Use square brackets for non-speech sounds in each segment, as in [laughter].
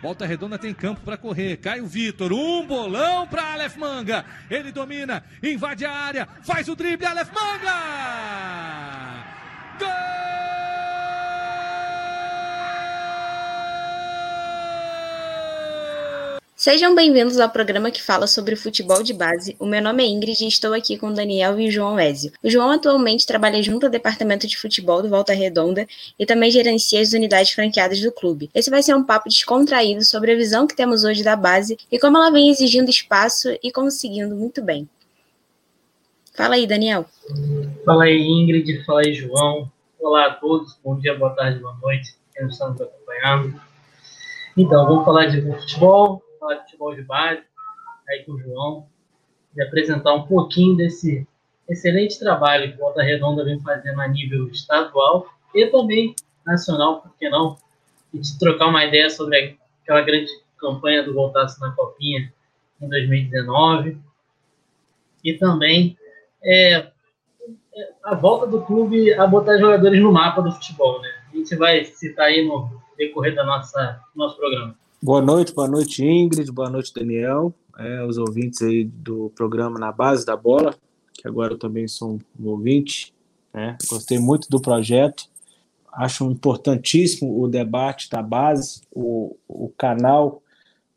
Volta Redonda tem campo para correr. Caio Vitor, um bolão para Aleph Manga. Ele domina, invade a área, faz o drible, Aleph Manga! Sejam bem-vindos ao programa que fala sobre futebol de base. O meu nome é Ingrid e estou aqui com Daniel e João Ézio. O João atualmente trabalha junto ao departamento de futebol do Volta Redonda e também gerencia as unidades franqueadas do clube. Esse vai ser um papo descontraído sobre a visão que temos hoje da base e como ela vem exigindo espaço e conseguindo muito bem. Fala aí, Daniel. Fala aí, Ingrid. Fala aí, João. Olá a todos. Bom dia, boa tarde, boa noite. Quem está nos acompanhando. Então, vamos falar de futebol falar de futebol de base aí com o João e apresentar um pouquinho desse excelente trabalho que o Volta Redonda vem fazendo a nível estadual e também nacional, por que não? E de trocar uma ideia sobre aquela grande campanha do Voltaço na Copinha em 2019 e também é, a volta do clube a botar jogadores no mapa do futebol, né? A gente vai citar aí no decorrer da nossa nosso programa. Boa noite, boa noite Ingrid, boa noite Daniel, é, os ouvintes aí do programa Na Base da Bola, que agora eu também sou um ouvinte, né? gostei muito do projeto, acho importantíssimo o debate da base, o, o canal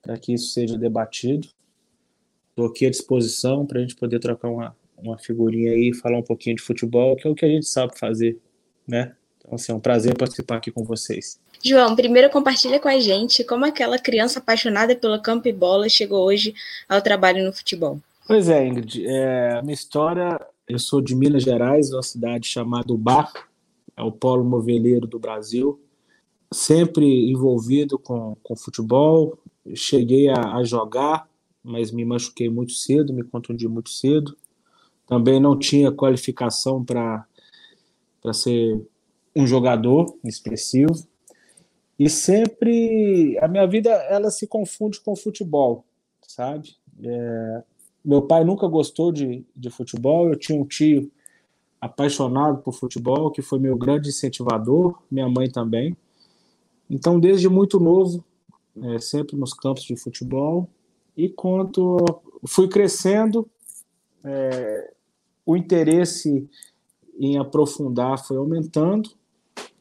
para que isso seja debatido. Estou aqui à disposição para a gente poder trocar uma, uma figurinha aí, falar um pouquinho de futebol, que é o que a gente sabe fazer, né? Então, assim, é um prazer participar aqui com vocês. João, primeiro compartilha com a gente como aquela criança apaixonada pelo campo e bola chegou hoje ao trabalho no futebol. Pois é, Ingrid. É, minha história, eu sou de Minas Gerais, uma cidade chamada Bar, é o polo moveleiro do Brasil. Sempre envolvido com, com futebol. Cheguei a, a jogar, mas me machuquei muito cedo, me contundi muito cedo. Também não tinha qualificação para ser um jogador expressivo e sempre a minha vida ela se confunde com futebol, sabe? É, meu pai nunca gostou de, de futebol. Eu tinha um tio apaixonado por futebol que foi meu grande incentivador, minha mãe também. Então, desde muito novo, é, sempre nos campos de futebol. E quanto fui crescendo, é, o interesse em aprofundar foi aumentando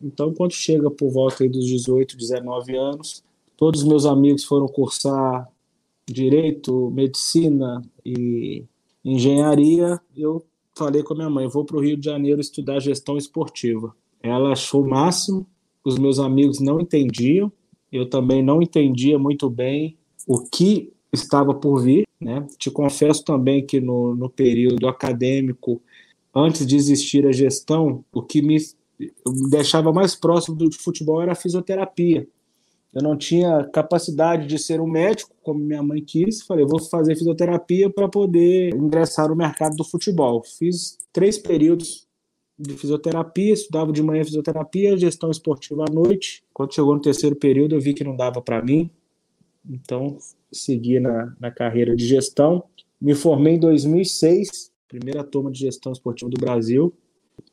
então, quando chega por volta dos 18, 19 anos, todos os meus amigos foram cursar direito, medicina e engenharia. Eu falei com a minha mãe: vou para o Rio de Janeiro estudar gestão esportiva. Ela achou o máximo, os meus amigos não entendiam, eu também não entendia muito bem o que estava por vir. Né? Te confesso também que no, no período acadêmico, antes de existir a gestão, o que me me deixava mais próximo do futebol era a fisioterapia. Eu não tinha capacidade de ser um médico, como minha mãe quis. Falei, vou fazer fisioterapia para poder ingressar no mercado do futebol. Fiz três períodos de fisioterapia, estudava de manhã fisioterapia, gestão esportiva à noite. Quando chegou no terceiro período, eu vi que não dava para mim. Então, segui na, na carreira de gestão. Me formei em 2006, primeira turma de gestão esportiva do Brasil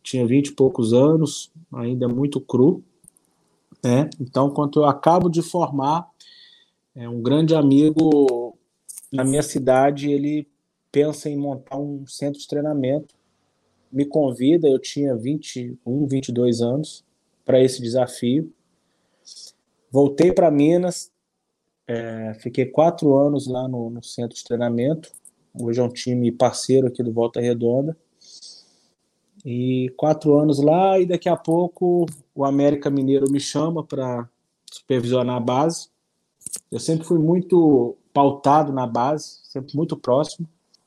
tinha vinte e poucos anos, ainda muito cru. Né? Então, quando eu acabo de formar, é, um grande amigo na minha cidade, ele pensa em montar um centro de treinamento, me convida, eu tinha 21, 22 anos, para esse desafio. Voltei para Minas, é, fiquei quatro anos lá no, no centro de treinamento, hoje é um time parceiro aqui do Volta Redonda, e quatro anos lá, e daqui a pouco o América Mineiro me chama para supervisionar a base. Eu sempre fui muito pautado na base, sempre muito próximo.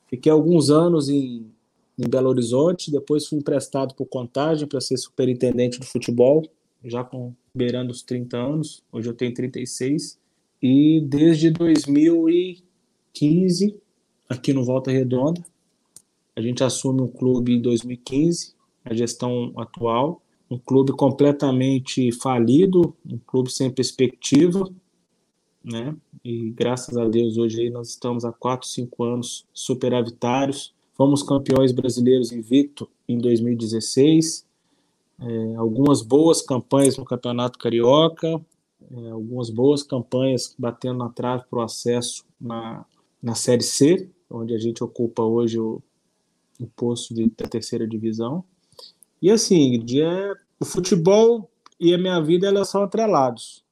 Fiquei alguns anos em, em Belo Horizonte, depois fui emprestado por Contagem para ser superintendente do futebol, já com beirando os 30 anos, hoje eu tenho 36. E desde 2015, aqui no Volta Redonda, a gente assume um clube em 2015, a gestão atual, um clube completamente falido, um clube sem perspectiva, né? E graças a Deus hoje aí nós estamos há 4, 5 anos superavitários. Fomos campeões brasileiros invicto em 2016, é, algumas boas campanhas no Campeonato Carioca, é, algumas boas campanhas batendo na trave para o acesso na, na Série C, onde a gente ocupa hoje o, o posto de, da terceira divisão. E assim, é, o futebol e a minha vida elas são atrelados.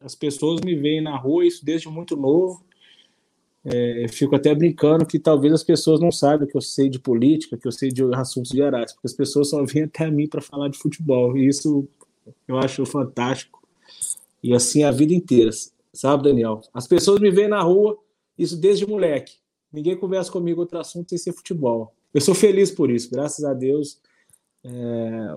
As pessoas me veem na rua, isso desde muito novo. É, fico até brincando que talvez as pessoas não saibam que eu sei de política, que eu sei de assuntos gerais, porque as pessoas só vêm até mim para falar de futebol. E isso eu acho fantástico. E assim a vida inteira, sabe, Daniel? As pessoas me veem na rua, isso desde moleque. Ninguém conversa comigo outro assunto sem ser futebol. Eu sou feliz por isso, graças a Deus. É,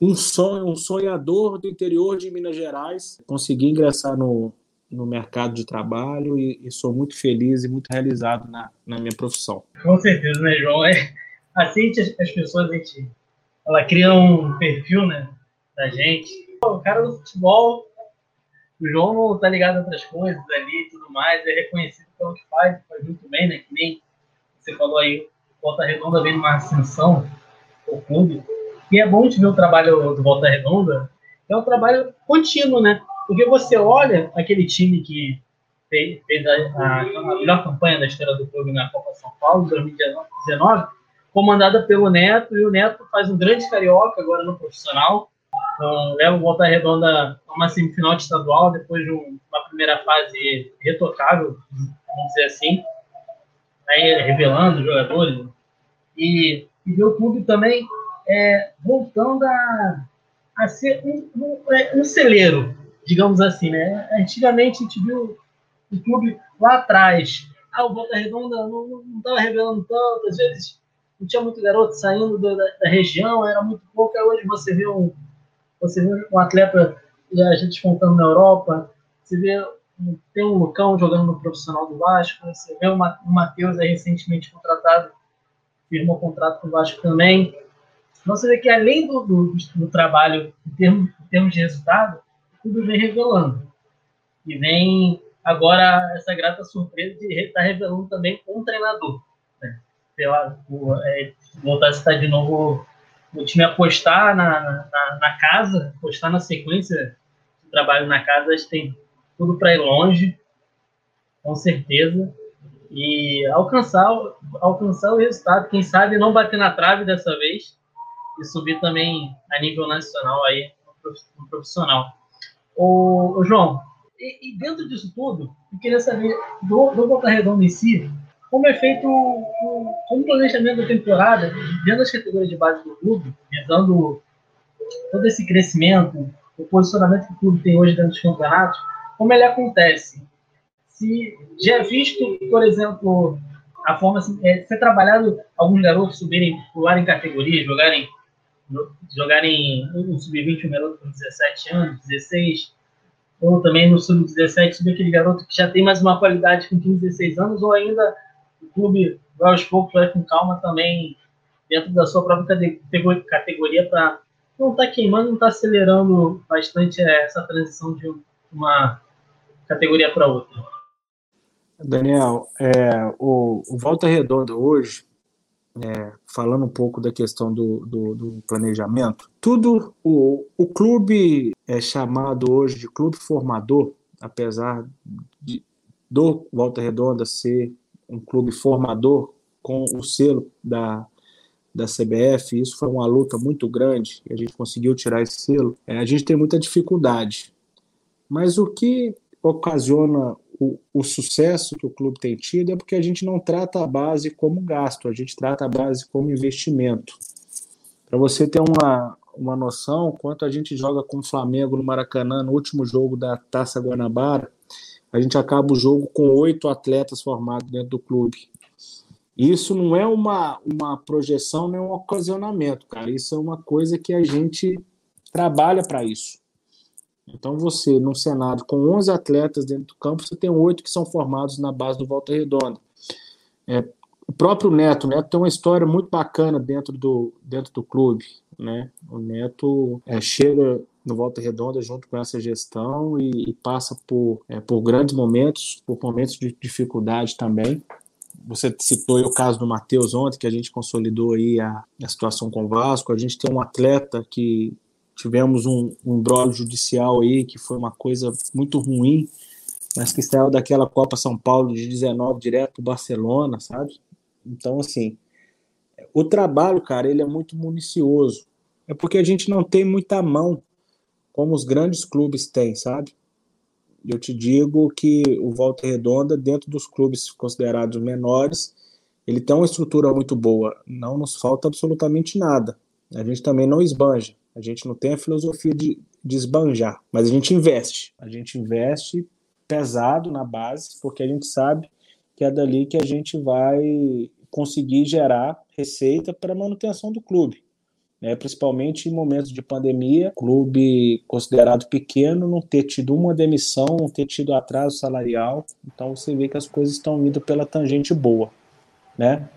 um sonho, um sonhador do interior de Minas Gerais, consegui ingressar no, no mercado de trabalho e, e, sou muito feliz e muito realizado na, na minha profissão. Com certeza, né, João? É, assim, as, as pessoas, a gente, ela cria um perfil, né, da gente. O cara do futebol, o João não tá ligado a outras coisas ali e tudo mais, é reconhecido pelo que faz, faz muito bem, né, que nem você falou aí, Volta Redonda vem numa ascensão, o clube, e é bom te ver o trabalho do Volta Redonda, é um trabalho contínuo, né? Porque você olha aquele time que fez, fez a, a, a, melhor campanha da história do clube na Copa São Paulo, 2019, comandada pelo Neto, e o Neto faz um grande carioca agora no profissional. Então, leva o Volta Redonda a uma semifinal de estadual, depois de uma primeira fase retocável, vamos dizer assim, aí revelando jogadores. E, e ver o clube também é, voltando a, a ser um, um, é, um, celeiro, digamos assim, né? Antigamente a gente viu o clube lá atrás, ah, o Volta Redonda não estava revelando tanto, às vezes não tinha muito garoto saindo da, da, região, era muito pouco, hoje você vê um, você vê um atleta, a gente contando na Europa, você vê tem um Lucão jogando no profissional do Vasco, você vê o Matheus aí recentemente contratado, firmou contrato com o Vasco também. Então você vê que além do, do, do trabalho em termos, em termos, de resultado, tudo vem revelando. E vem agora essa grata surpresa de estar tá revelando também um treinador. Né? Lá, o, é, voltar a citar de novo o time apostar na, na, na, casa, apostar na sequência de trabalho na casa, acho que tem tudo para ir longe, com certeza e alcançar, alcançar o resultado. Quem sabe não bater na trave dessa vez e subir também a nível nacional aí no profissional. Ô, João, e, e, dentro disso tudo, eu queria saber do, do Volta Redonda em si, como é feito o, como planejamento da temporada dentro das categorias de base do clube, visando todo esse crescimento, o posicionamento que o clube tem hoje dentro dos campeonatos, como ele acontece? se já é visto, por exemplo, a forma assim, é, ser trabalhado alguns garotos subirem, pularem categoria, jogarem jogarem no sub-20 um garoto com 17 anos, 16, ou também no sub-17 subir aquele garoto que já tem mais uma qualidade com 15, 16 anos, ou ainda o clube vai aos poucos, vai com calma também dentro da sua própria categoria para não estar tá queimando, não estar tá acelerando bastante essa transição de uma categoria para outra. Daniel, é, o, o, Volta Redonda hoje, é, falando um pouco da questão do, do, do planejamento, tudo o, o clube é chamado hoje de clube formador, apesar de, do Volta Redonda ser um clube formador com o selo da, da CBF, isso foi uma luta muito grande e a gente conseguiu tirar esse selo. É, a gente tem muita dificuldade. Mas o que ocasiona o, o, sucesso que o clube tem tido é porque a gente não trata a base como gasto, a gente trata a base como investimento. Para você ter uma, uma noção, quanto a gente joga com o Flamengo no Maracanã, no último jogo da Taça Guanabara, a gente acaba o jogo com oito atletas formados dentro do clube. Isso não é uma, uma projeção nem um ocasionamento, cara. Isso é uma coisa que a gente trabalha para isso. Então, você, num cenário com 11 atletas dentro do campo, você tem oito que são formados na base do Volta Redonda. É, o próprio Neto, o Neto tem uma história muito bacana dentro do, dentro do clube. Né? O Neto é, chega no Volta Redonda junto com essa gestão e, e passa por, é, por grandes momentos, por momentos de dificuldade também. Você citou o caso do Matheus ontem, que a gente consolidou aí a, a situação com o Vasco. A gente tem um atleta que tivemos um, um judicial aí que foi uma coisa muito ruim, mas que saiu daquela Copa São Paulo de 19 direto para Barcelona, sabe? Então, assim, o trabalho, cara, ele é muito municioso. É porque a gente não tem muita mão como os grandes clubes têm, sabe? Eu te digo que o Volta Redonda, dentro dos clubes considerados menores, ele tem uma estrutura muito boa. Não nos falta absolutamente nada. A gente também não esbanja. A gente não tem a filosofia de, de esbanjar, mas a gente investe. A gente investe pesado na base, porque a gente sabe que é dali que a gente vai conseguir gerar receita para manutenção do clube. Né, principalmente em momentos de pandemia, clube considerado pequeno, não ter tido uma demissão, não ter tido atraso salarial, então você vê que as coisas estão indo pela tangente boa, né?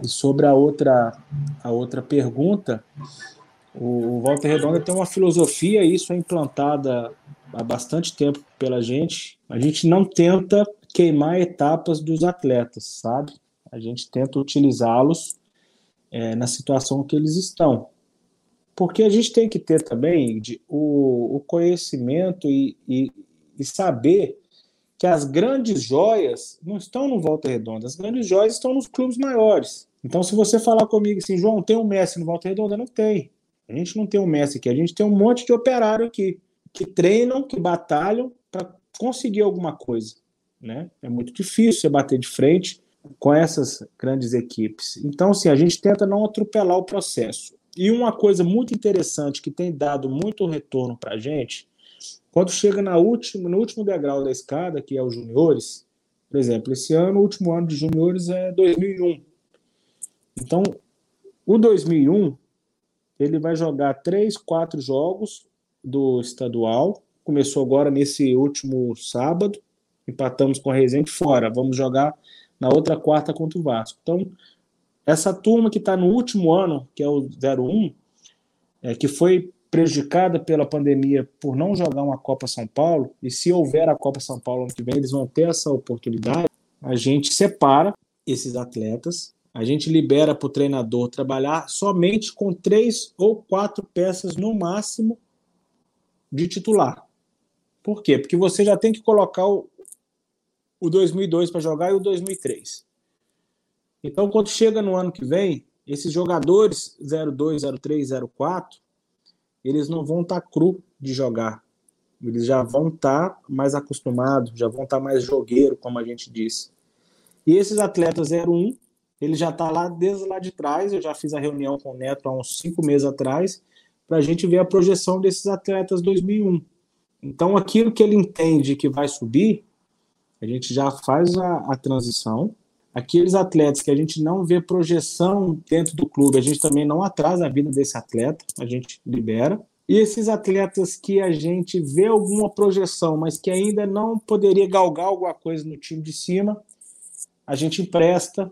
E sobre a outra, a outra pergunta, o, Walter Redonda tem uma filosofia, isso é implantada há bastante tempo pela gente. A gente não tenta queimar etapas dos atletas, sabe? A gente tenta utilizá-los é, na situação que eles estão. Porque a gente tem que ter também de, o, o conhecimento e, e, e saber que as grandes joias não estão no Volta Redonda, as grandes joias estão nos clubes maiores. Então, se você falar comigo assim, João, tem um Messi no Volta Redonda? Não tem. A gente não tem um Messi aqui, a gente tem um monte de operário aqui que treinam, que batalham para conseguir alguma coisa. Né? É muito difícil você bater de frente com essas grandes equipes. Então, sim, a gente tenta não atropelar o processo. E uma coisa muito interessante que tem dado muito retorno para a gente, quando chega na última, no último degrau da escada, que é os juniores, por exemplo, esse ano, o último ano de juniores é 2001. Então, o 2001, ele vai jogar três, quatro jogos do estadual. Começou agora nesse último sábado, empatamos com a Resende fora. Vamos jogar na outra quarta contra o Vasco. Então, essa turma que está no último ano, que é o 01, é, que foi prejudicada pela pandemia por não jogar uma Copa São Paulo, e se houver a Copa São Paulo ano que vem, eles vão ter essa oportunidade, a gente separa esses atletas, a gente libera para o treinador trabalhar somente com três ou quatro peças no máximo de titular. Por quê? Porque você já tem que colocar o, o 2002 para jogar e o 2003. Então, quando chega no ano que vem, esses jogadores 02, 03, 04, eles não vão estar tá cru de jogar. Eles já vão estar tá mais acostumados, já vão estar tá mais jogueiro, como a gente disse. E esses atletas 01, ele já está lá desde lá de trás. Eu já fiz a reunião com o Neto há uns cinco meses atrás para a gente ver a projeção desses atletas 2001. Então, aquilo que ele entende que vai subir, a gente já faz a, a transição. Aqueles atletas que a gente não vê projeção dentro do clube, a gente também não atrasa a vida desse atleta, a gente libera. E esses atletas que a gente vê alguma projeção, mas que ainda não poderia galgar alguma coisa no time de cima, a gente empresta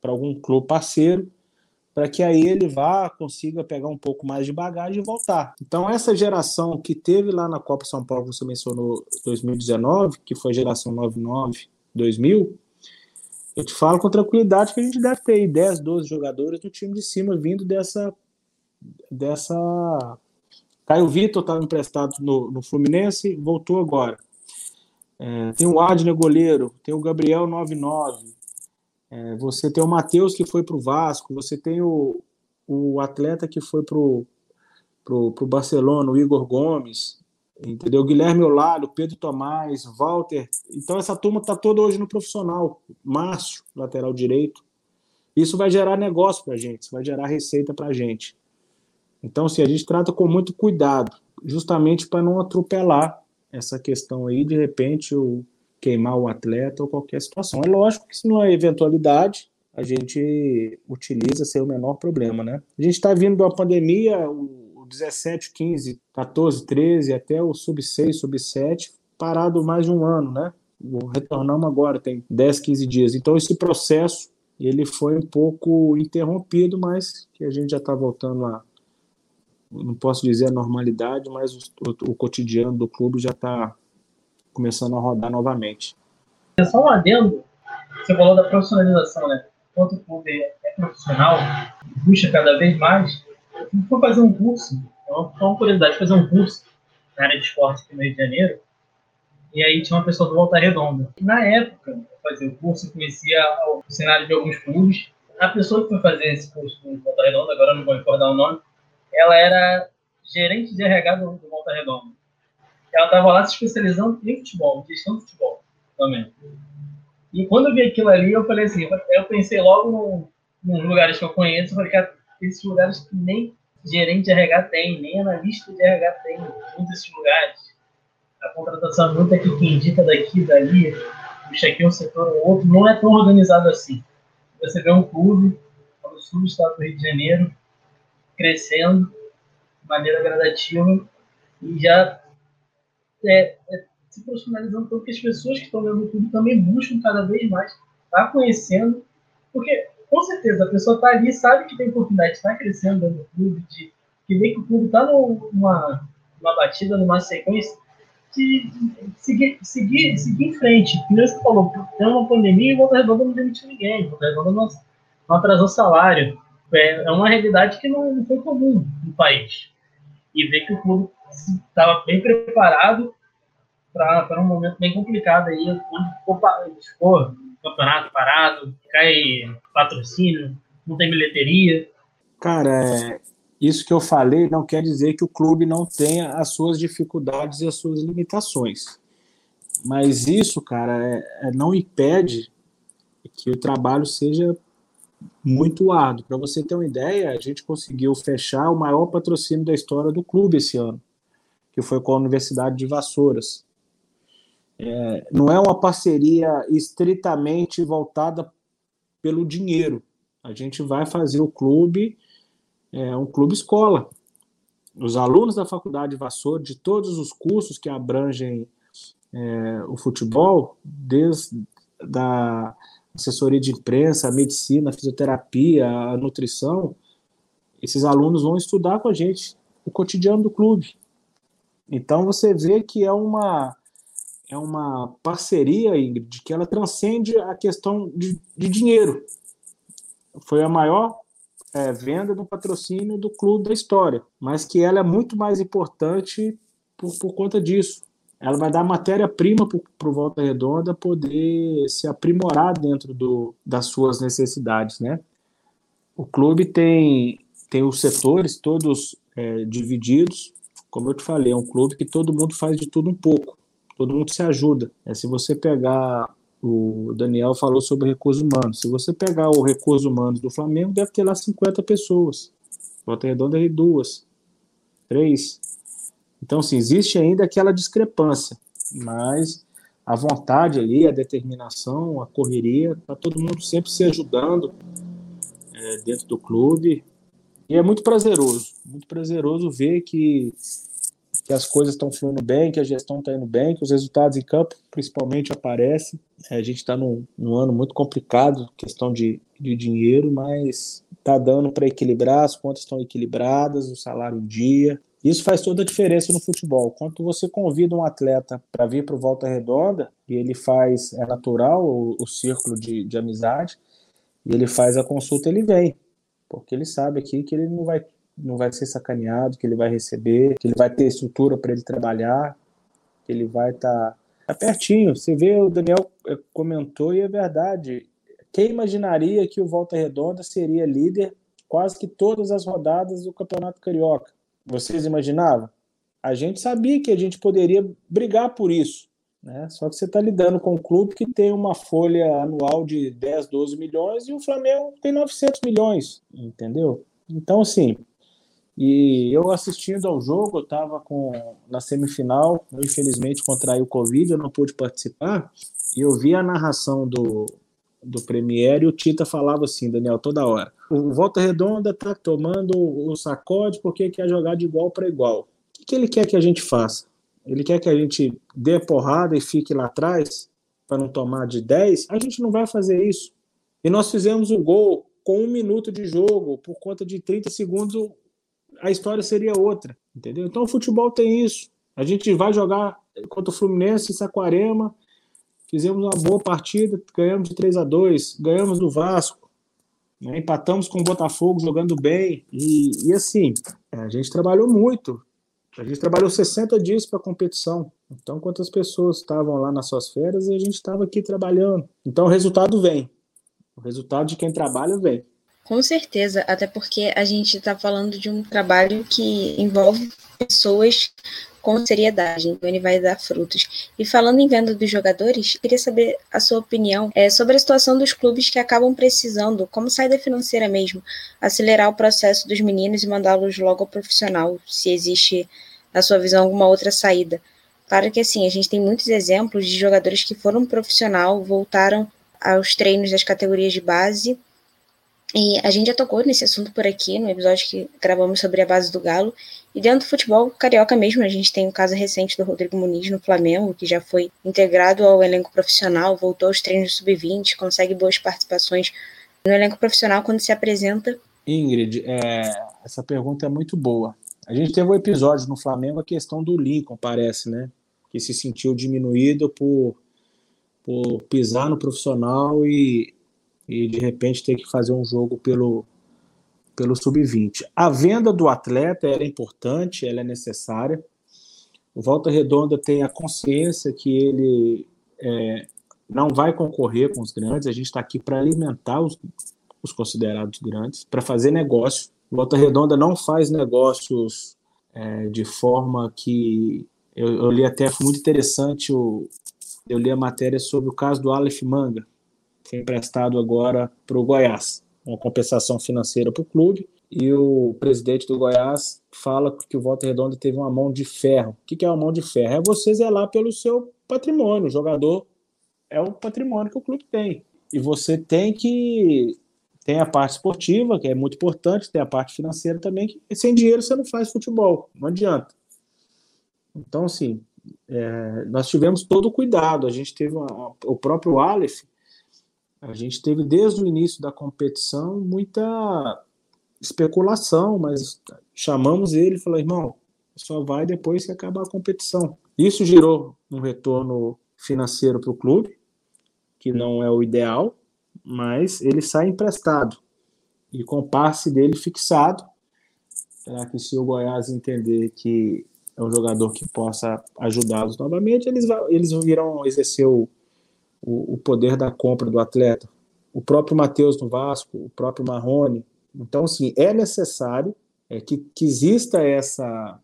para algum clube parceiro para que aí ele vá, consiga pegar um pouco mais de bagagem e voltar. Então, essa geração que teve lá na Copa São Paulo, você mencionou 2019, que foi a geração 99-2000, eu te falo com tranquilidade que a gente deve ter 10, 12 jogadores do time de cima vindo dessa. dessa... Caio Vitor estava emprestado no, no Fluminense, voltou agora. É, tem o Adner goleiro, tem o Gabriel 99, é, você tem o Matheus que foi para o Vasco, você tem o, o atleta que foi para o pro, pro Barcelona, o Igor Gomes, entendeu? Guilherme Olado, Pedro Tomás, Walter. Então essa turma está toda hoje no profissional. Márcio, lateral direito. Isso vai gerar negócio para a gente, vai gerar receita para a gente. Então, assim, a gente trata com muito cuidado, justamente para não atropelar essa questão aí, de repente, o queimar o atleta ou qualquer situação. É lógico que se não é eventualidade, a gente utiliza sem o menor problema, né? A gente está vindo de uma pandemia, o 17, 15, 14, 13, até o sub-6, sub-7, parado mais de um ano, né? Retornamos agora, tem 10, 15 dias. Então, esse processo, ele foi um pouco interrompido, mas que a gente já está voltando a, não posso dizer a normalidade, mas o, o cotidiano do clube já está começando a rodar novamente. É só um adendo, você falou da profissionalização, né? Enquanto o clube é profissional, busca cada vez mais, eu fui fazer um curso Então, foi uma curiosidade fazer um curso na área de esportes aqui no Rio de Janeiro. E aí tinha uma pessoa do Volta Redonda. Na época, eu fazia o curso, conhecia o cenário de alguns clubes. A pessoa que foi fazer esse curso do Volta Redonda, agora não vou recordar o nome, ela era gerente de RH do, do Volta Redonda. Ela estava lá se especializando em futebol, em gestão de futebol também. E quando eu vi aquilo ali, eu falei assim, eu pensei logo no, nos lugares que eu conheço, eu falei, cara, esses lugares que nem gerente de RH tem, nem analista de RH tem, muitos desses lugares. A contratação é muito aqui que indica daqui, dali, puxa aqui um setor ou outro, não é tão organizado assim. Você vê um clube, no sul do estado do Rio de Janeiro, crescendo de maneira gradativa e já é, é, se profissionalizando tanto que as pessoas que estão dentro do clube também buscam cada vez mais tá conhecendo, porque com certeza a pessoa está ali, sabe que tem oportunidade de estar tá crescendo do clube, de que vê que o clube está numa, numa batida, numa sequência, de, seguir, seguir, seguir em frente. Como você falou, tem uma pandemia e o Volta Redonda não demitiu ninguém, o Volta Redonda não, não atrasou salário. É, é uma realidade que não, não foi comum no país. E ver que o clube estava bem preparado para um momento bem complicado aí, onde ficou, ficou campeonato parado, cai patrocínio, não tem bilheteria. Cara, é, isso que eu falei não quer dizer que o clube não tenha as suas dificuldades e as suas limitações. Mas isso, cara, é, é não impede que o trabalho seja muito árduo. Para você ter uma ideia, a gente conseguiu fechar o maior patrocínio da história do clube esse ano, que foi com a Universidade de Vassouras. É, não é uma parceria estritamente voltada pelo dinheiro. A gente vai fazer o clube, é, um clube escola. Os alunos da Faculdade de Vassoura, de todos os cursos que abrangem é, o futebol, desde da assessoria de imprensa, a medicina, a fisioterapia, a nutrição, esses alunos vão estudar com a gente o cotidiano do clube. Então você vê que é uma é uma parceria, Ingrid, que ela transcende a questão de, de dinheiro. Foi a maior é, venda do patrocínio do clube da história, mas que ela é muito mais importante por, por conta disso. Ela vai dar matéria-prima para o Volta Redonda poder se aprimorar dentro do, das suas necessidades, né? O clube tem, tem os setores todos é, divididos, como eu te falei, é um clube que todo mundo faz de tudo um pouco todo mundo se ajuda. É, se você pegar, o Daniel falou sobre recursos humanos, se você pegar o recursos humanos do Flamengo, deve ter lá 50 pessoas. Volta Redonda é duas, três. Então, sim, existe ainda aquela discrepância, mas a vontade ali, a determinação, a correria, tá todo mundo sempre se ajudando é, dentro do clube. E é muito prazeroso, muito prazeroso ver que que as coisas estão fluindo bem, que a gestão está indo bem, que os resultados em campo principalmente aparecem. É, a gente está num, num, ano muito complicado, questão de, de dinheiro, mas está dando para equilibrar, as contas estão equilibradas, o salário em dia. Isso faz toda a diferença no futebol. Quando você convida um atleta para vir para o Volta Redonda, e ele faz, é natural o, o círculo de, de amizade, e ele faz a consulta, ele vem, porque ele sabe aqui que ele não vai não vai ser sacaneado, que ele vai receber, que ele vai ter estrutura para ele trabalhar, que ele vai estar tá, tá pertinho. Você vê, o Daniel eh, comentou e é verdade. Quem imaginaria que o Volta Redonda seria líder quase que todas as rodadas do Campeonato Carioca? Vocês imaginavam? A gente sabia que a gente poderia brigar por isso. Né? Só que você está lidando com um clube que tem uma folha anual de 10, 12 milhões e o Flamengo tem 900 milhões, entendeu? Então, assim, e eu assistindo ao jogo, eu estava na semifinal, eu infelizmente contraí o Covid, eu não pude participar, e eu vi a narração do, do Premier e o Tita falava assim, Daniel, toda hora. O Volta Redonda está tomando o sacode porque quer jogar de igual para igual. O que, que ele quer que a gente faça? Ele quer que a gente dê porrada e fique lá atrás para não tomar de 10? A gente não vai fazer isso. E nós fizemos o gol com um minuto de jogo, por conta de 30 segundos, a história seria outra, entendeu? Então o futebol tem isso. A gente vai jogar contra o Fluminense em Saquarema, fizemos uma boa partida, ganhamos de 3 a 2 ganhamos do Vasco. Né? Empatamos com o Botafogo jogando bem. E, e assim, a gente trabalhou muito. A gente trabalhou 60 dias para a competição. Então, quantas pessoas estavam lá nas suas férias e a gente estava aqui trabalhando. Então, o resultado vem. O resultado de quem trabalha vem. Com certeza, até porque a gente está falando de um trabalho que envolve pessoas com seriedade, então ele vai dar frutos. E falando em venda dos jogadores, queria saber a sua opinião é, sobre a situação dos clubes que acabam precisando, como saída financeira mesmo, acelerar o processo dos meninos e mandá-los logo ao profissional, se existe, na sua visão, alguma outra saída. Claro que assim, a gente tem muitos exemplos de jogadores que foram profissional, voltaram aos treinos das categorias de base e a gente já tocou nesse assunto por aqui, no episódio que gravamos sobre a base do Galo. E dentro do futebol carioca mesmo, a gente tem um caso recente do Rodrigo Muniz no Flamengo, que já foi integrado ao elenco profissional, voltou aos treinos sub-20, consegue boas participações no elenco profissional quando se apresenta. Ingrid, é, essa pergunta é muito boa. A gente teve um episódio no Flamengo, a questão do Lincoln, parece, né? Que se sentiu diminuído por, por pisar no profissional e e de repente ter que fazer um jogo pelo, pelo sub-20. A venda do atleta é importante, ela é necessária. O Volta Redonda tem a consciência que ele é, não vai concorrer com os grandes, a gente está aqui para alimentar os, os considerados grandes, para fazer negócio. Volta Redonda não faz negócios é, de forma que. Eu, eu, li até, foi muito interessante, o, eu li a matéria sobre o caso do Aleph Manga, foi emprestado agora para o Goiás, uma compensação financeira para o clube. E o presidente do Goiás fala que o Volta Redonda teve uma mão de ferro. O que é uma mão de ferro? É você zelar pelo seu patrimônio. O jogador é o patrimônio que o clube tem. E você tem que. Tem a parte esportiva, que é muito importante, tem a parte financeira também, que sem dinheiro você não faz futebol, não adianta. Então, assim, é, nós tivemos todo o cuidado. A gente teve uma, o próprio Aleph, a gente teve desde o início da competição muita especulação, mas chamamos ele e falou: irmão, só vai depois que acabar a competição. Isso gerou um retorno financeiro para o clube, que não é o ideal, mas ele sai emprestado e com o passe dele fixado. Será que se o Goiás entender que é um jogador que possa ajudá-los novamente, eles, eles virão exercer o, o, o poder da compra do atleta. O próprio Matheus no Vasco, o próprio Marrone. Então, assim, é necessário é, que, que exista essa,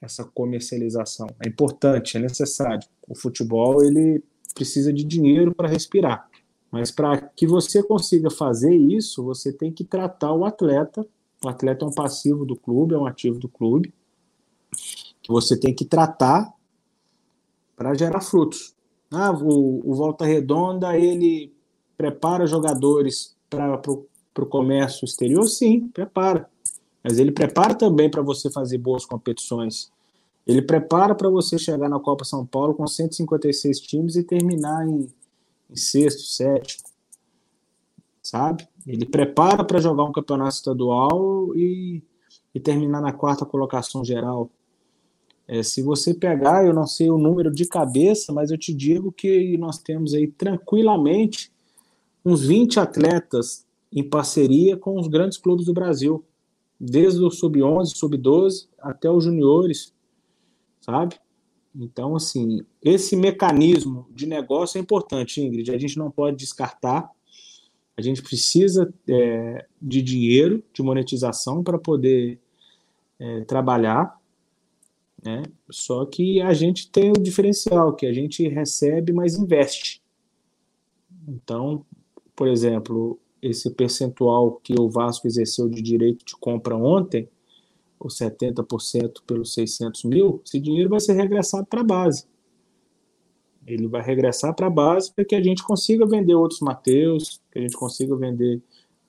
essa comercialização. É importante, é necessário. O futebol ele precisa de dinheiro para respirar. Mas para que você consiga fazer isso, você tem que tratar o atleta. O atleta é um passivo do clube, é um ativo do clube, que você tem que tratar para gerar frutos. Ah, o, o Volta Redonda ele prepara jogadores para o comércio exterior? Sim, prepara. Mas ele prepara também para você fazer boas competições. Ele prepara para você chegar na Copa São Paulo com 156 times e terminar em, em sexto, sétimo. Sabe? Ele prepara para jogar um campeonato estadual e, e terminar na quarta colocação geral. É, se você pegar, eu não sei o número de cabeça, mas eu te digo que nós temos aí tranquilamente uns 20 atletas em parceria com os grandes clubes do Brasil, desde o sub-11, sub-12 até os juniores, sabe? Então, assim, esse mecanismo de negócio é importante, Ingrid. A gente não pode descartar. A gente precisa é, de dinheiro, de monetização para poder é, trabalhar né? Só que a gente tem o diferencial, que a gente recebe, mas investe. Então, por exemplo, esse percentual que o Vasco exerceu de direito de compra ontem, os 70% pelos 600 mil, esse dinheiro vai ser regressado para a base. Ele vai regressar para a base para que a gente consiga vender outros Mateus, que a gente consiga vender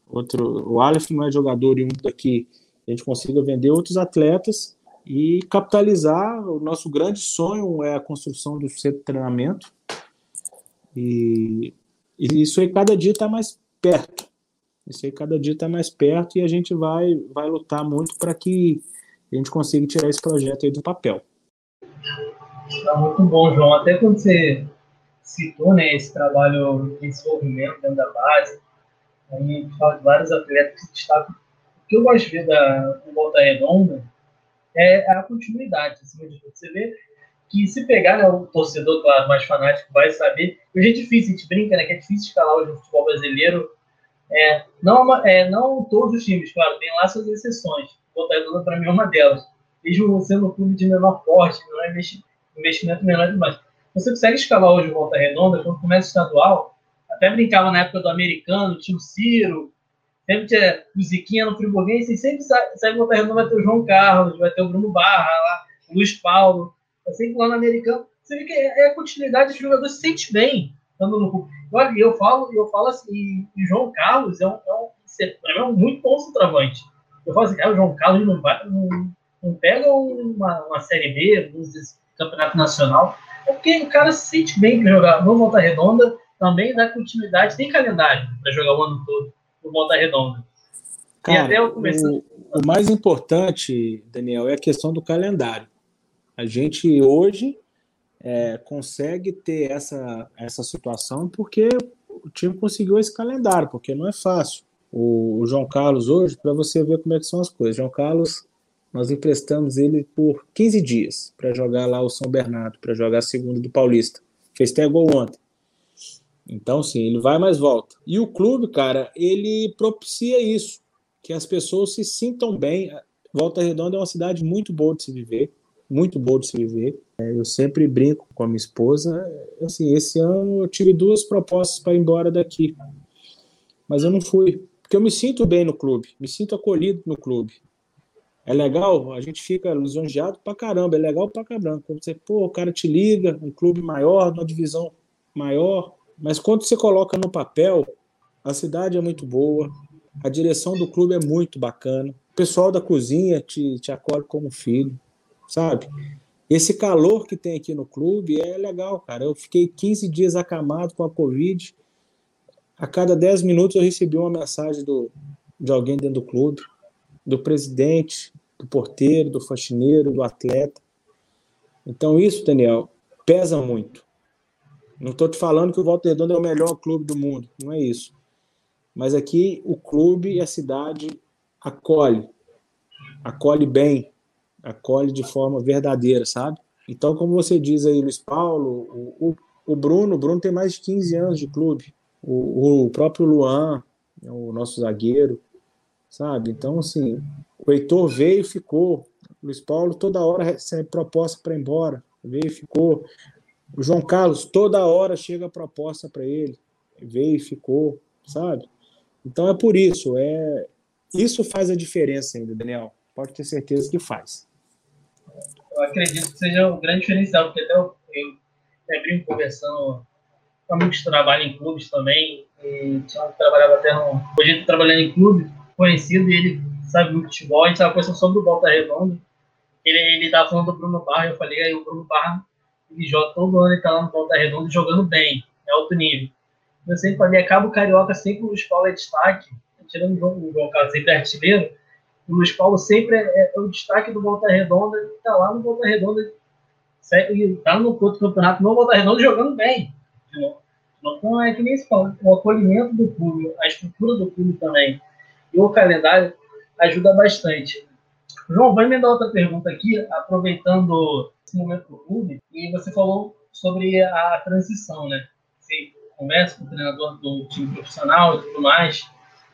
outro. O Aleph não é jogador e um daqui, a gente consiga vender outros atletas e capitalizar. O nosso grande sonho é a construção do centro de treinamento. E, e isso aí cada dia está mais perto. Isso aí cada dia está mais perto e a gente vai, vai lutar muito para que a gente consiga tirar esse projeto aí do papel. Está muito bom, João. Até quando você citou né, esse trabalho de desenvolvimento dentro da base, A gente fala de vários atletas que destacam. O que eu gosto de ver da, Volta Redonda é a continuidade. Assim, você vê que se pegar né, o torcedor claro, mais fanático vai saber. Hoje é difícil, a gente brinca, né? Que é difícil escalar o futebol brasileiro. É, não, é, não todos os times, claro, tem lá suas exceções. O Volta Redonda, para mim, é uma delas. Mesmo sendo um clube de menor porte, não é investimento menor demais. Você consegue escalar hoje Volta Redonda, quando começa o estadual, até brincava na época do americano, tinha o Ciro, sempre tinha o Ziquinha no Friburguense, e sempre sai, sai Volta Redonda, vai ter o João Carlos, vai ter o Bruno Barra lá, o Luiz Paulo assim lá no americano, você vê que é, é a continuidade, os jogadores se sente bem estando no clube. Olha, eu falo, eu falo assim, e João Carlos é um, é um, é um muito bom centroavante. Eu falo assim, cara, o João Carlos não, vai, não, não pega uma, uma Série B, um campeonato nacional, é porque o cara se sente bem para jogar no Volta Redonda, também dá continuidade, tem calendário para jogar o ano todo no Volta Redonda. Cara, o, o mais importante, Daniel, é a questão do calendário. A gente hoje é, consegue ter essa, essa situação porque o time conseguiu esse calendário, porque não é fácil. O, o João Carlos hoje, para você ver como é que são as coisas. João Carlos, nós emprestamos ele por 15 dias para jogar lá o São Bernardo, para jogar a segunda do Paulista. Fez até gol ontem. Então, sim, ele vai mais volta. E o clube, cara, ele propicia isso, que as pessoas se sintam bem. Volta Redonda é uma cidade muito boa de se viver muito boa de se viver. É, eu sempre brinco com a minha esposa. Assim, esse ano eu tive duas propostas para ir embora daqui, mas eu não fui, porque eu me sinto bem no clube, me sinto acolhido no clube. É legal, a gente fica lisonjeado pra caramba, é legal pra caramba. Quando você, pô, o cara te liga, um clube maior, uma divisão maior, mas quando você coloca no papel, a cidade é muito boa, a direção do clube é muito bacana, o pessoal da cozinha te, te acolhe como filho sabe? Esse calor que tem aqui no clube é legal, cara. Eu fiquei 15 dias acamado com a Covid. A cada 10 minutos eu recebi uma mensagem do, de alguém dentro do clube, do presidente, do porteiro, do faxineiro, do atleta. Então isso, Daniel, pesa muito. Não estou te falando que o Volta Redonda é o melhor clube do mundo, não é isso. Mas aqui o clube e a cidade acolhe, acolhe bem, acolhe de forma verdadeira, sabe? Então, como você diz aí, Luiz Paulo, o, o, Bruno, o Bruno tem mais de 15 anos de clube, o, o próprio Luan, o nosso zagueiro, sabe? Então, assim, o Heitor veio e ficou, o Luiz Paulo toda hora recebe proposta para ir embora, veio e ficou. O João Carlos toda hora chega proposta para ele, veio e ficou, sabe? Então é por isso, é isso faz a diferença ainda, Daniel. Pode ter certeza que faz eu acredito que seja um grande diferencial, porque até eu, eu brinco conversando com amigos que trabalham em clubes também, e tinha um que trabalhava até. Hoje ele trabalhando em clube, conhecido, e ele sabe muito futebol, a gente estava conversando sobre o Volta Redonda. Ele, ele falando do Bruno Barra, eu falei, aí o Bruno Barra, ele joga todo ano, ele tá lá no Volta Redonda jogando bem, é alto nível. Eu sempre falei, acaba o Carioca sempre o escola é destaque, tirando o João, o João Carlos sempre é artilheiro, o Luiz Paulo sempre é, é o destaque do Volta Redonda, está lá no Volta Redonda, está no outro campeonato no Volta Redonda jogando bem. Então é que nem se fala, o acolhimento do clube, a estrutura do clube também, e o calendário ajuda bastante. João, vai me dar outra pergunta aqui, aproveitando esse momento do clube, e você falou sobre a transição, né? Você conversa com o treinador do time profissional e tudo mais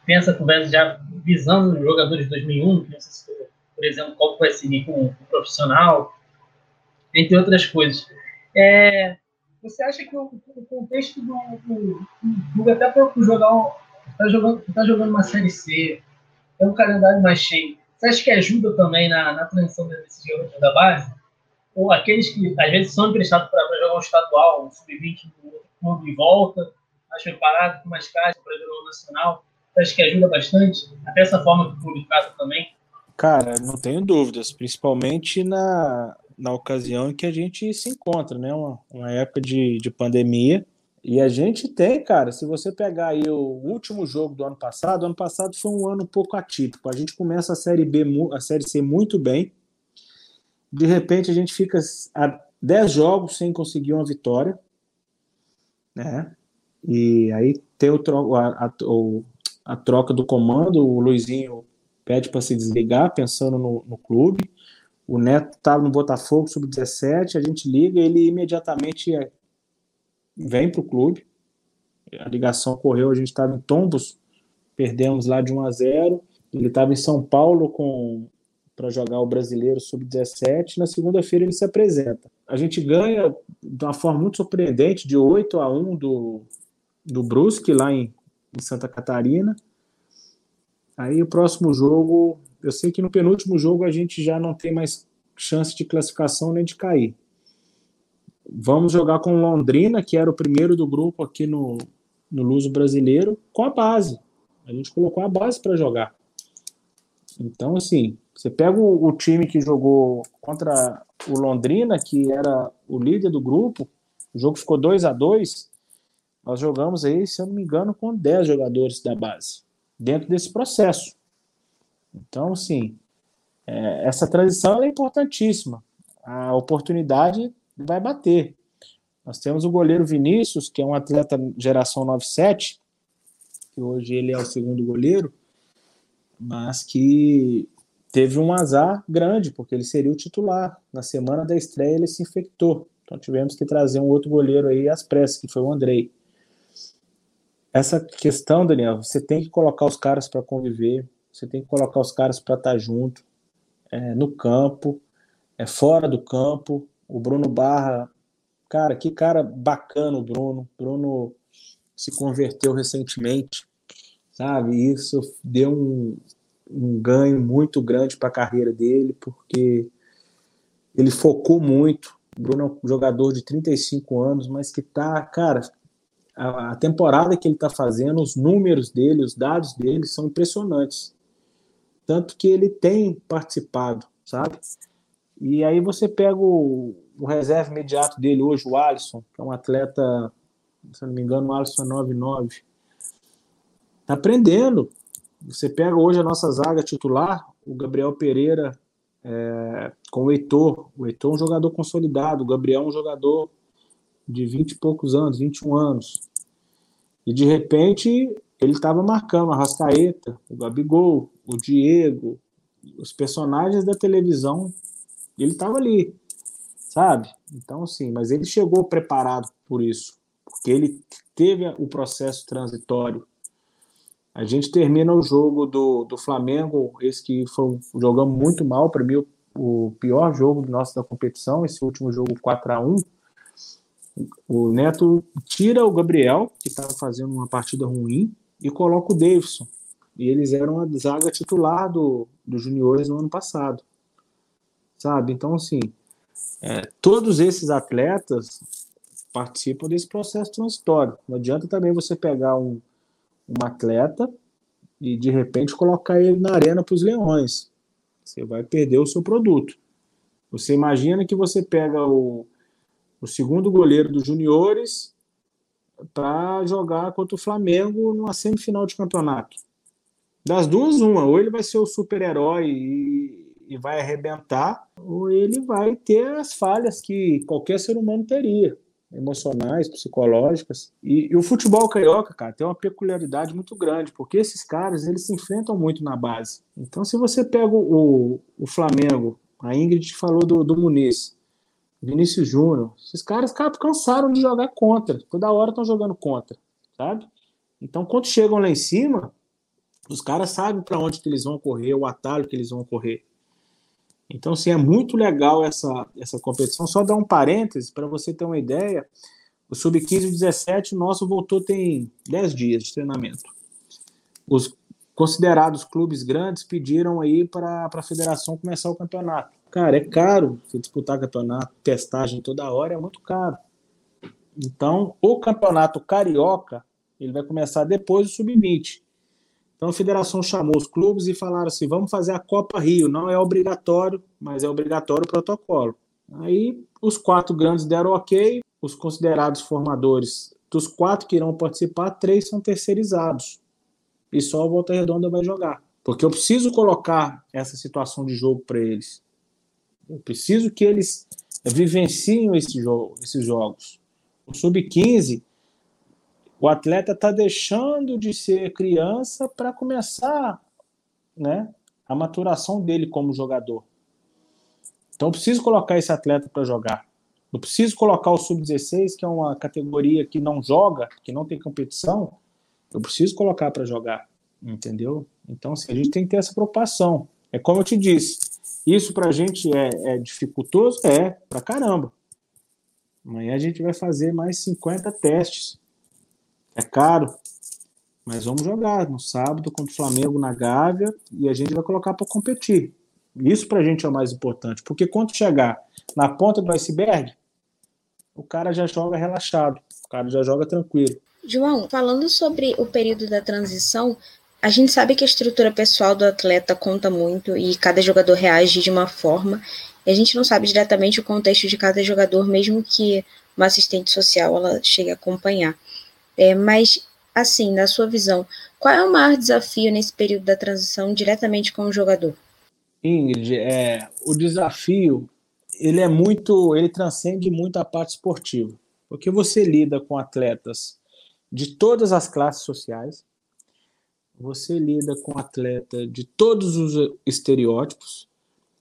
pensa conversa já visando jogadores de 2001, por exemplo, qual vai seguir com o profissional, entre outras coisas. É, você acha que o, o contexto do, clube, até para jogar está jogando, tá jogando uma série C, é um calendário mais cheio, você acha que ajuda também na, na transição desses jogadores da base? Ou aqueles que às vezes são emprestados para jogar um estadual, um sub-20 no clube e volta, acho parado com mais caixa para jogar um nacional, acho que ajuda bastante? Até essa forma que o clube também? Cara, não tenho dúvidas, principalmente na, na ocasião em que a gente se encontra, né? Uma, uma época de, de pandemia. E a gente tem, cara, se você pegar aí o último jogo do ano passado, ano passado foi um ano um pouco atípico. A gente começa a Série B, a Série C muito bem. De repente a gente fica a 10 jogos sem conseguir uma vitória, né? E aí tem o, a, a, o a troca do comando, o Luizinho pede para se desligar, pensando no, no clube. O Neto estava no Botafogo sub-17, a gente liga, ele imediatamente vem para o clube. A ligação ocorreu, a gente estava em Tombos, perdemos lá de 1 a 0. Ele estava em São Paulo com para jogar o Brasileiro sub-17. Na segunda-feira ele se apresenta. A gente ganha de uma forma muito surpreendente, de 8 a 1 do, do Brusque, lá em, em Santa Catarina. Aí o próximo jogo, eu sei que no penúltimo jogo a gente já não tem mais chance de classificação nem de cair. Vamos jogar com Londrina, que era o primeiro do grupo aqui no, no Luso Brasileiro, com a base. A gente colocou a base para jogar. Então, assim, você pega o, o, time que jogou contra o Londrina, que era o líder do grupo, o jogo ficou 2 a 2 Nós jogamos aí, se eu não me engano, com 10 jogadores da base, dentro desse processo. Então, assim, é, essa transição é importantíssima. A oportunidade vai bater. Nós temos o goleiro Vinícius, que é um atleta geração 97, que hoje ele é o segundo goleiro, mas que teve um azar grande, porque ele seria o titular. Na semana da estreia ele se infectou. Então tivemos que trazer um outro goleiro aí às pressas, que foi o Andrei. Essa questão, Daniel, você tem que colocar os caras para conviver, você tem que colocar os caras para estar tá junto, é, no campo, é fora do campo. O Bruno Barra, cara, que cara bacana o Bruno. Bruno se converteu recentemente, sabe? Isso deu um, um ganho muito grande para a carreira dele, porque ele focou muito. O Bruno é um jogador de 35 anos, mas que tá, cara, a, temporada que ele está fazendo, os números dele, os dados dele são impressionantes. Tanto que ele tem participado, sabe? E aí você pega o, o reserva imediato dele hoje, o Alisson, que é um atleta, se não me engano, o Alisson é 99. Tá aprendendo. Você pega hoje a nossa zaga titular, o Gabriel Pereira é, com o Heitor. O Heitor é um jogador consolidado, o Gabriel é um jogador de 20 e poucos anos, 21 anos. E de repente ele estava marcando a Rascaeta, o Gabigol, o Diego, os personagens da televisão, ele estava ali, sabe? Então, sim, mas ele chegou preparado por isso, porque ele teve o processo transitório. A gente termina o jogo do, do Flamengo, esse que foi jogamos muito mal, para mim o, o, pior jogo nosso da competição, esse último jogo 4 a 1 O Neto tira o Gabriel, que estava fazendo uma partida ruim, e coloca o Davidson. E eles eram a zaga titular do, do Juniores no ano passado. Sabe? Então, assim, é, todos esses atletas participam desse processo transitório. Não adianta também você pegar um, um atleta e de repente colocar ele na arena para os leões. Você vai perder o seu produto. Você imagina que você pega o, o segundo goleiro dos juniores para jogar contra o Flamengo numa semifinal de campeonato. Das duas, uma. Ou ele vai ser o super-herói e, e, vai arrebentar, ou ele vai ter as falhas que qualquer ser humano teria, emocionais, psicológicas. E, e o futebol carioca, cara, tem uma peculiaridade muito grande, porque esses caras, eles se enfrentam muito na base. Então, se você pega o, o Flamengo, a Ingrid falou do, do Muniz, Vinícius Júnior. Esses caras cansaram de jogar contra. Toda hora estão jogando contra, sabe? Então, quando chegam lá em cima, os caras sabem para onde que eles vão correr, o atalho que eles vão correr. Então, sim, é muito legal essa, essa competição. Só dar um parêntese para você ter uma ideia. O Sub-15 e 17, nosso voltou tem 10 dias de treinamento. Os considerados clubes grandes pediram aí para a federação começar o campeonato. Cara, é caro você disputar campeonato, testagem toda hora, é muito caro. Então, o campeonato carioca, ele vai começar depois do sub-20. Então, a federação chamou os clubes e falaram assim: vamos fazer a Copa Rio. Não é obrigatório, mas é obrigatório o protocolo. Aí, os quatro grandes deram ok. Os considerados formadores dos quatro que irão participar, três são terceirizados. E só a Volta Redonda vai jogar. Porque eu preciso colocar essa situação de jogo para eles. Eu preciso que eles vivenciem esse jogo, esses jogos. O Sub-15, o atleta está deixando de ser criança para começar né, a maturação dele como jogador. Então, eu preciso colocar esse atleta para jogar. Eu preciso colocar o sub-16, que é uma categoria que não joga, que não tem competição, eu preciso colocar para jogar, entendeu? Então, assim, a gente tem que ter essa preocupação. É como eu te disse, isso para a gente é, é dificultoso? É, para caramba. Amanhã a gente vai fazer mais 50 testes. É caro, mas vamos jogar no sábado contra o Flamengo na Gávea e a gente vai colocar para competir. Isso para a gente é o mais importante, porque quando chegar na ponta do iceberg, o cara já joga relaxado, o cara já joga tranquilo. João, falando sobre o período da transição, a gente sabe que a estrutura pessoal do atleta conta muito e cada jogador reage de uma forma. E a gente não sabe diretamente o contexto de cada jogador, mesmo que uma assistente social ela chegue a acompanhar. É, mas, assim, na sua visão, qual é o maior desafio nesse período da transição diretamente com o jogador? Ingrid, é, o desafio ele é muito, ele transcende muito a parte esportiva, porque você lida com atletas de todas as classes sociais, você lida com atleta de todos os estereótipos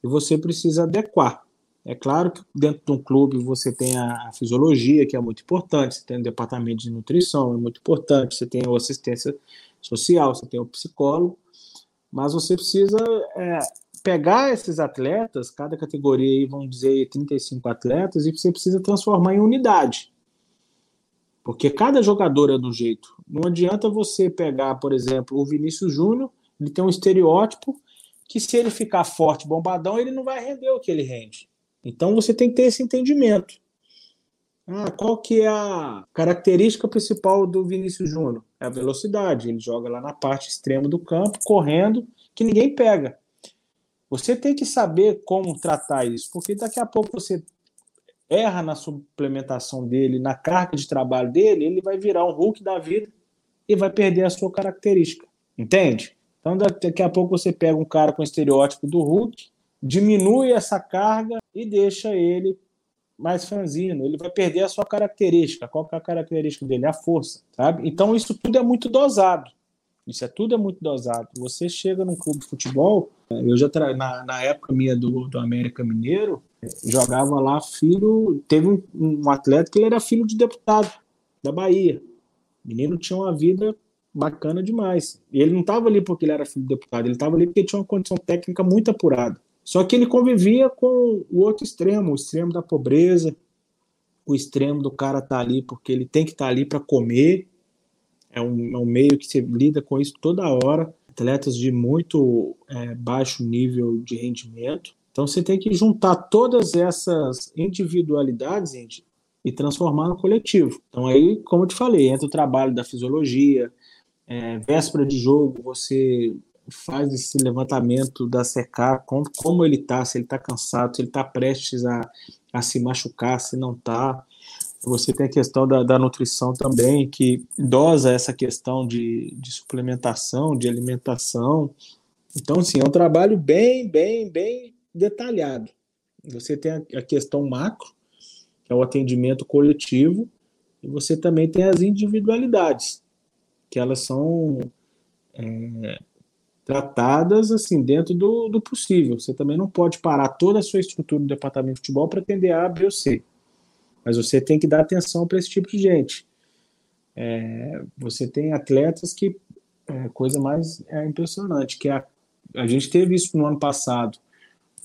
e você precisa adequar. É claro que dentro de um clube você tem a fisiologia, que é muito importante, você tem o departamento de nutrição, é muito importante, você tem a assistência social, você tem o psicólogo, mas você precisa é, pegar esses atletas, cada categoria aí, vamos dizer, 35 atletas, e você precisa transformar em unidade. Porque cada jogador é do jeito. Não adianta você pegar, por exemplo, o Vinícius Júnior, ele tem um estereótipo que se ele ficar forte, bombadão, ele não vai render o que ele rende. Então você tem que ter esse entendimento. Ah, qual que é a característica principal do Vinícius Júnior? É a velocidade. Ele joga lá na parte extrema do campo, correndo, que ninguém pega. Você tem que saber como tratar isso, porque daqui a pouco você erra na suplementação dele, na carga de trabalho dele, ele vai virar um Hulk da vida e vai perder a sua característica. Entende? Então, daqui a pouco você pega um cara com o estereótipo do Hulk, diminui essa carga e deixa ele mais franzino. Ele vai perder a sua característica. Qual é a característica dele? A força, sabe? Então, isso tudo é muito dosado. Isso é tudo é muito dosado. Você chega num clube de futebol, eu já tra... na, na época minha do, do América Mineiro, jogava lá filho, teve um, um atleta que ele era filho de deputado da Bahia. O menino tinha uma vida bacana demais. E ele não estava ali porque ele era filho de deputado, ele estava ali porque tinha uma condição técnica muito apurada. Só que ele convivia com o outro extremo, o extremo da pobreza, o extremo do cara estar tá ali porque ele tem que estar tá ali para comer é um, é um meio que você lida com isso toda hora, atletas de muito é, baixo nível de rendimento. Então você tem que juntar todas essas individualidades gente, e transformar no coletivo. Então aí, como eu te falei, entra o trabalho da fisiologia, é, véspera de jogo, você faz esse levantamento da secar, como, como ele está, se ele está cansado, se ele está prestes a, a se machucar, se não está. Você tem a questão da, da nutrição também, que dosa essa questão de, de suplementação, de alimentação. Então, assim, é um trabalho bem, bem, bem detalhado. Você tem a, questão macro, que é o atendimento coletivo, e você também tem as individualidades, que elas são é, tratadas assim dentro do, do possível. Você também não pode parar toda a sua estrutura do departamento de futebol para atender A, B ou C. Mas você tem que dar atenção para esse tipo de gente. É, você tem atletas que é coisa mais é, impressionante, que a, a gente teve isso no ano passado.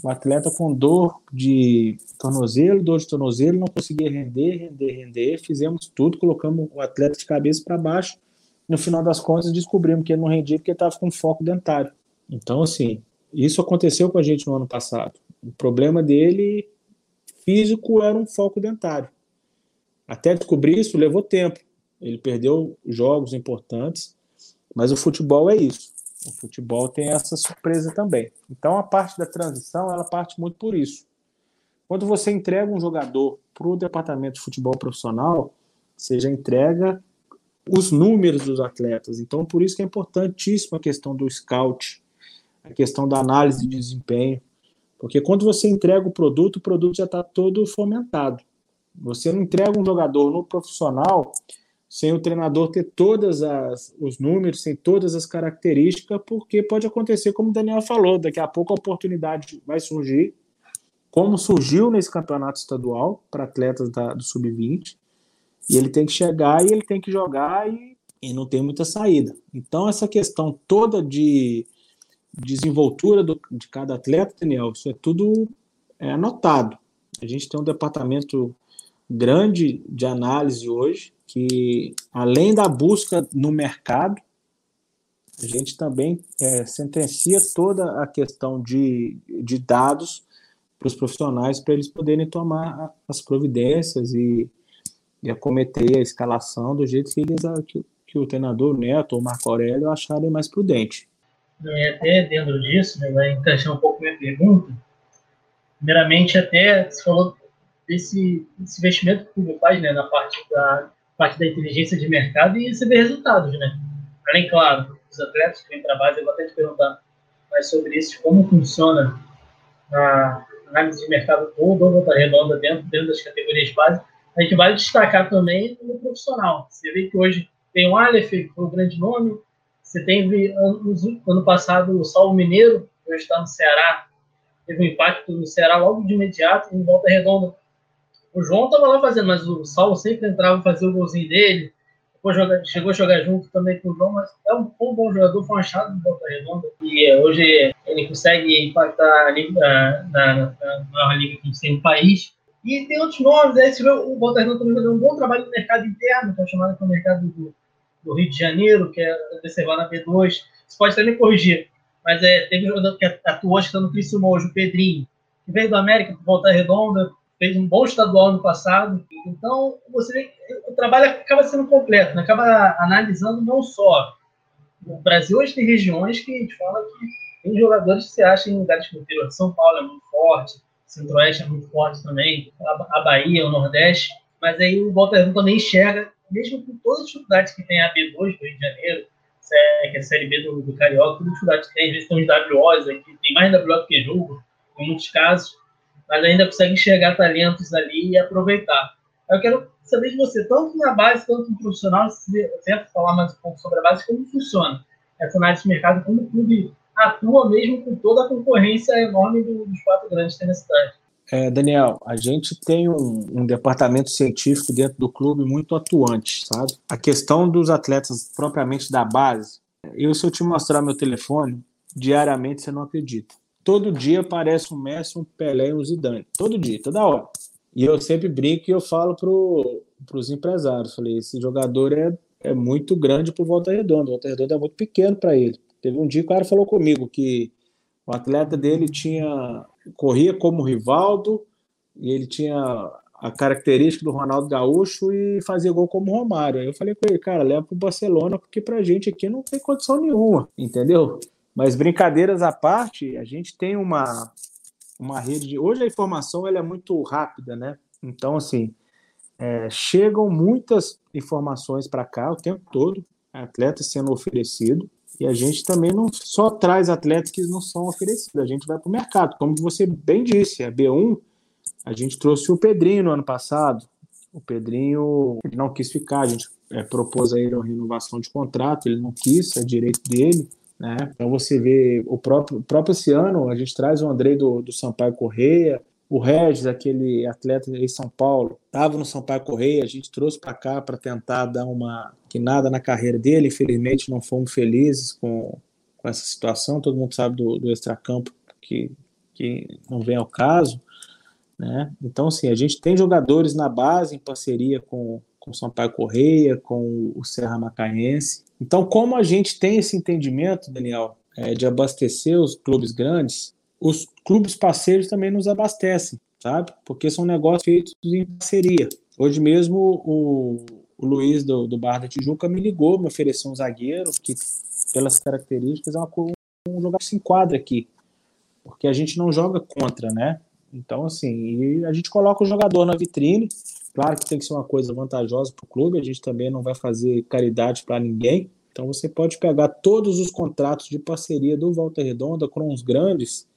O atleta com dor de tornozelo, dor de tornozelo, não conseguia render, render, render. Fizemos tudo, colocamos o atleta de cabeça para baixo. No final das contas, descobrimos que ele não rendia porque estava com foco dentário. Então, assim, isso aconteceu com a gente no ano passado. O problema dele físico era um foco dentário. Até descobrir isso levou tempo. Ele perdeu jogos importantes, mas o futebol é isso. O futebol tem essa surpresa também. Então a parte da transição, ela parte muito por isso. Quando você entrega um jogador para o departamento de futebol profissional, você já entrega os números dos atletas. Então, por isso que é importantíssima a questão do scout, a questão da análise de desempenho. Porque quando você entrega o produto, o produto já está todo fomentado. Você não entrega um jogador no profissional sem o treinador ter todas as os números, sem todas as características, porque pode acontecer como o Daniel falou, daqui a pouco a oportunidade vai surgir, como surgiu nesse campeonato estadual para atletas da, do sub-20, e ele tem que chegar e ele tem que jogar e, e não tem muita saída. Então essa questão toda de desenvoltura do, de cada atleta, Daniel, isso é tudo é, anotado. A gente tem um departamento grande de análise hoje, que além da busca no mercado, a gente também é, sentencia toda a questão de, de dados para os profissionais para eles poderem tomar as providências e, e acometer a escalação do jeito que, eles, que, que o treinador Neto ou Marco Aurélio acharem mais prudente. É, até dentro disso, né, vai encaixar um pouco minha pergunta. Primeiramente, até você falou desse, desse investimento que o Google faz né, na parte da, parte da inteligência de mercado e receber resultados, né? Além, claro, os atletas que vêm para a base, eu vou até te perguntar mais sobre isso, como funciona a análise de mercado todo, Volta Redonda dentro, dentro das categorias básicas. A gente vai destacar também no profissional. Você vê que hoje tem o Aleph, que foi um grande nome, você teve ano, ano passado o Saulo Mineiro, que hoje está no Ceará, teve um impacto no Ceará logo de imediato, em Volta Redonda o João estava lá fazendo, mas o Saulo sempre entrava fazia o golzinho dele. Depois joga, chegou a jogar junto também com o João, mas é um, um bom jogador, foi um achado de Volta Redonda. E hoje ele consegue impactar na, na, na maior liga que tem no país. E tem outros nomes, você vê o Volta Redonda também fazendo um bom trabalho no mercado interno, que é chamado para o mercado do, do, Rio de Janeiro, que é observar na B2. Você pode também corrigir, mas é, teve um jogador que atuou, acho que está no Criciúma hoje, o Pedrinho, que veio do América para Volta Redonda, fez um bom estadual no passado. Então, você vê o trabalho acaba sendo completo, né? acaba analisando não só. O Brasil hoje tem regiões que a gente fala que tem jogadores que você acha em lugares como interior São Paulo é muito forte, Centro-Oeste é muito forte também, a Bahia, o Nordeste, mas aí o Walter também enxerga, mesmo com todas as dificuldades que tem a B2 do Rio de Janeiro, que é a Série B do, do Carioca, todas as dificuldades que tem, às vezes tem uns WOs aqui, tem mais WO que jogo, em muitos casos, mas ainda consegue enxergar talentos ali e aproveitar. Eu quero saber de você, tanto na base quanto no profissional, se você falar mais um pouco sobre a base, como funciona essa análise de mercado, como o clube atua mesmo com toda a concorrência enorme dos quatro grandes que cidade. É, Daniel, a gente tem um, um, departamento científico dentro do clube muito atuante, sabe? A questão dos atletas propriamente da base, eu se eu te mostrar meu telefone, diariamente você não acredita todo dia aparece um Messi, um Pelé e um Zidane. Todo dia, toda hora. E eu sempre brinco e eu falo para os empresários, falei, esse jogador é, é muito grande para o Volta Redonda, o Volta Redonda é muito pequeno para ele. Teve um dia que o cara falou comigo que o atleta dele tinha corria como Rivaldo e ele tinha a característica do Ronaldo Gaúcho e fazia gol como Romário. Aí eu falei com ele, cara, leva para o Barcelona porque para gente aqui não tem condição nenhuma, entendeu? Mas brincadeiras à parte, a gente tem uma, uma rede de. Hoje a informação ela é muito rápida, né? Então, assim, é, chegam muitas informações para cá o tempo todo, atletas sendo oferecido, e a gente também não só traz atletas que não são oferecidos, a gente vai para o mercado. Como você bem disse, a B1, a gente trouxe o Pedrinho no ano passado. O Pedrinho não quis ficar, a gente é, propôs a ele uma renovação de contrato, ele não quis, é direito dele. Né? Então você vê o próprio, próprio esse ano, a gente traz o Andrei do, do Sampaio Correia, o Regis, aquele atleta em São Paulo, estava no Sampaio Correia, a gente trouxe para cá para tentar dar uma que nada na carreira dele, infelizmente não fomos felizes com, com essa situação, todo mundo sabe do, do extracampo que, que não vem ao caso, né? Então, assim, a gente tem jogadores na base em parceria com, com o Sampaio Correia, com o Serra Macaense, então, como a gente tem esse entendimento, Daniel, é, de abastecer os clubes grandes, os clubes parceiros também nos abastecem, sabe? Porque são negócios feitos em parceria. Hoje mesmo o, o Luiz do, do Bar da Tijuca me ligou, me ofereceu um zagueiro que, pelas características, é uma, um jogador que se enquadra aqui. Porque a gente não joga contra, né? Então, assim, a gente coloca o jogador na vitrine Claro que tem que ser uma coisa vantajosa para o clube, a gente também não vai fazer caridade para ninguém. Então você pode pegar todos os contratos de parceria do Volta Redonda com os grandes,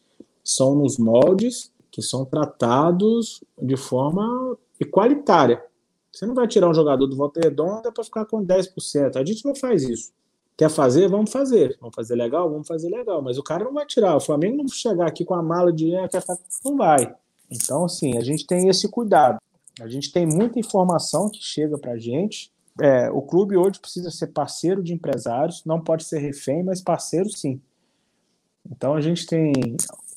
são nos moldes que são tratados de forma igualitária. Você não vai tirar um jogador do Volta Redonda para ficar com 10%. A gente não faz isso. Quer fazer? Vamos fazer. Vamos fazer legal? Vamos fazer legal. Mas o cara não vai tirar. O Flamengo não chegar aqui com a mala de dinheiro, ficar... não vai. Então, assim, a gente tem esse cuidado. A gente tem muita informação que chega para a gente. É, o clube hoje precisa ser parceiro de empresários, não pode ser refém, mas parceiro sim. Então a gente tem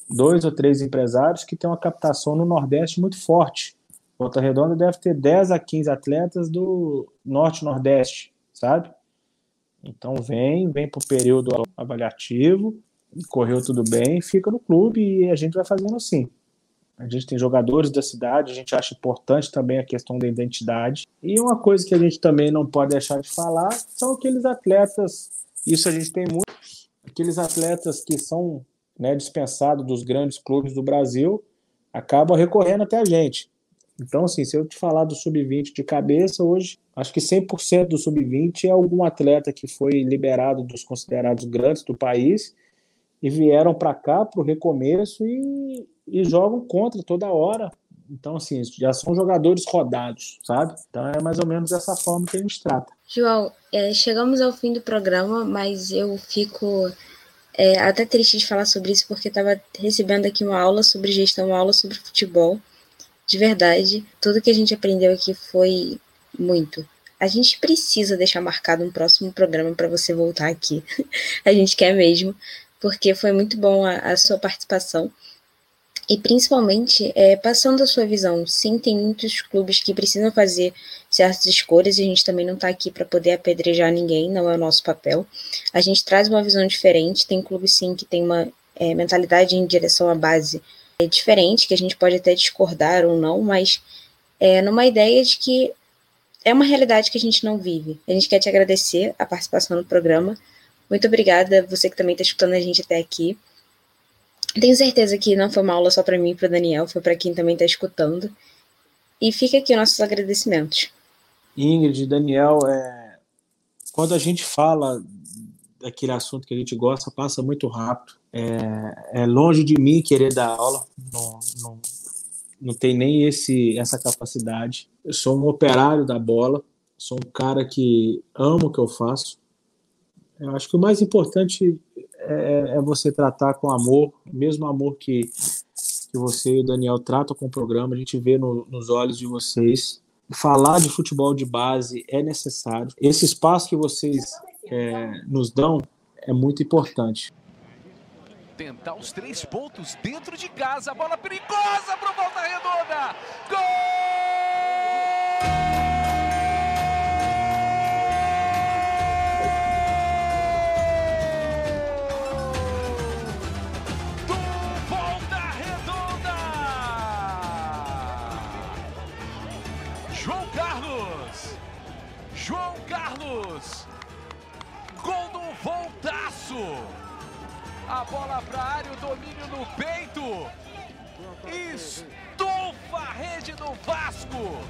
dois ou três empresários que têm uma captação no Nordeste muito forte. Volta Redonda deve ter 10 a 15 atletas do Norte-Nordeste, sabe? Então vem, vem para o período avaliativo, correu tudo bem, fica no clube e a gente vai fazendo assim. A gente tem jogadores da cidade, a gente acha importante também a questão da identidade. E uma coisa que a gente também não pode deixar de falar são aqueles atletas, isso a gente tem muitos, aqueles atletas que são né, dispensados dos grandes clubes do Brasil, acabam recorrendo até a gente. Então, assim, se eu te falar do sub-20 de cabeça, hoje, acho que 100% do sub-20 é algum atleta que foi liberado dos considerados grandes do país e vieram para cá para o recomeço e, e jogam contra toda hora. Então, assim, já são jogadores rodados, sabe? Então é mais ou menos dessa forma que a gente trata. João, é, chegamos ao fim do programa, mas eu fico é, até triste de falar sobre isso, porque estava recebendo aqui uma aula sobre gestão, uma aula sobre futebol. De verdade, tudo que a gente aprendeu aqui foi muito. A gente precisa deixar marcado um próximo programa para você voltar aqui. [laughs] a gente quer mesmo, porque foi muito bom a, a sua participação. E principalmente é, passando a sua visão. Sim, tem muitos clubes que precisam fazer certas escolhas e a gente também não está aqui para poder apedrejar ninguém, não é o nosso papel. A gente traz uma visão diferente. Tem clubes sim que tem uma é, mentalidade em direção à base é, diferente, que a gente pode até discordar ou não, mas é numa ideia de que é uma realidade que a gente não vive. A gente quer te agradecer a participação no programa. Muito obrigada, você que também está escutando a gente até aqui. Tenho certeza que não foi uma aula só para mim e para Daniel, foi para quem também está escutando. E fica aqui nossos agradecimentos. Ingrid, Daniel, é... quando a gente fala daquele assunto que a gente gosta, passa muito rápido. É, é longe de mim querer dar aula, não, não, não tem nem esse, essa capacidade. Eu sou um operário da bola, sou um cara que amo o que eu faço. Eu acho que o mais importante é, é você tratar com amor, mesmo amor que, que você e o Daniel tratam com o programa, a gente vê no, nos olhos de vocês. Falar de futebol de base é necessário. Esse espaço que vocês é, nos dão é muito importante. Tentar os três pontos dentro de casa, bola perigosa para Volta Redonda. Gol! A bola para a área, o domínio no peito. Estufa a rede do Vasco.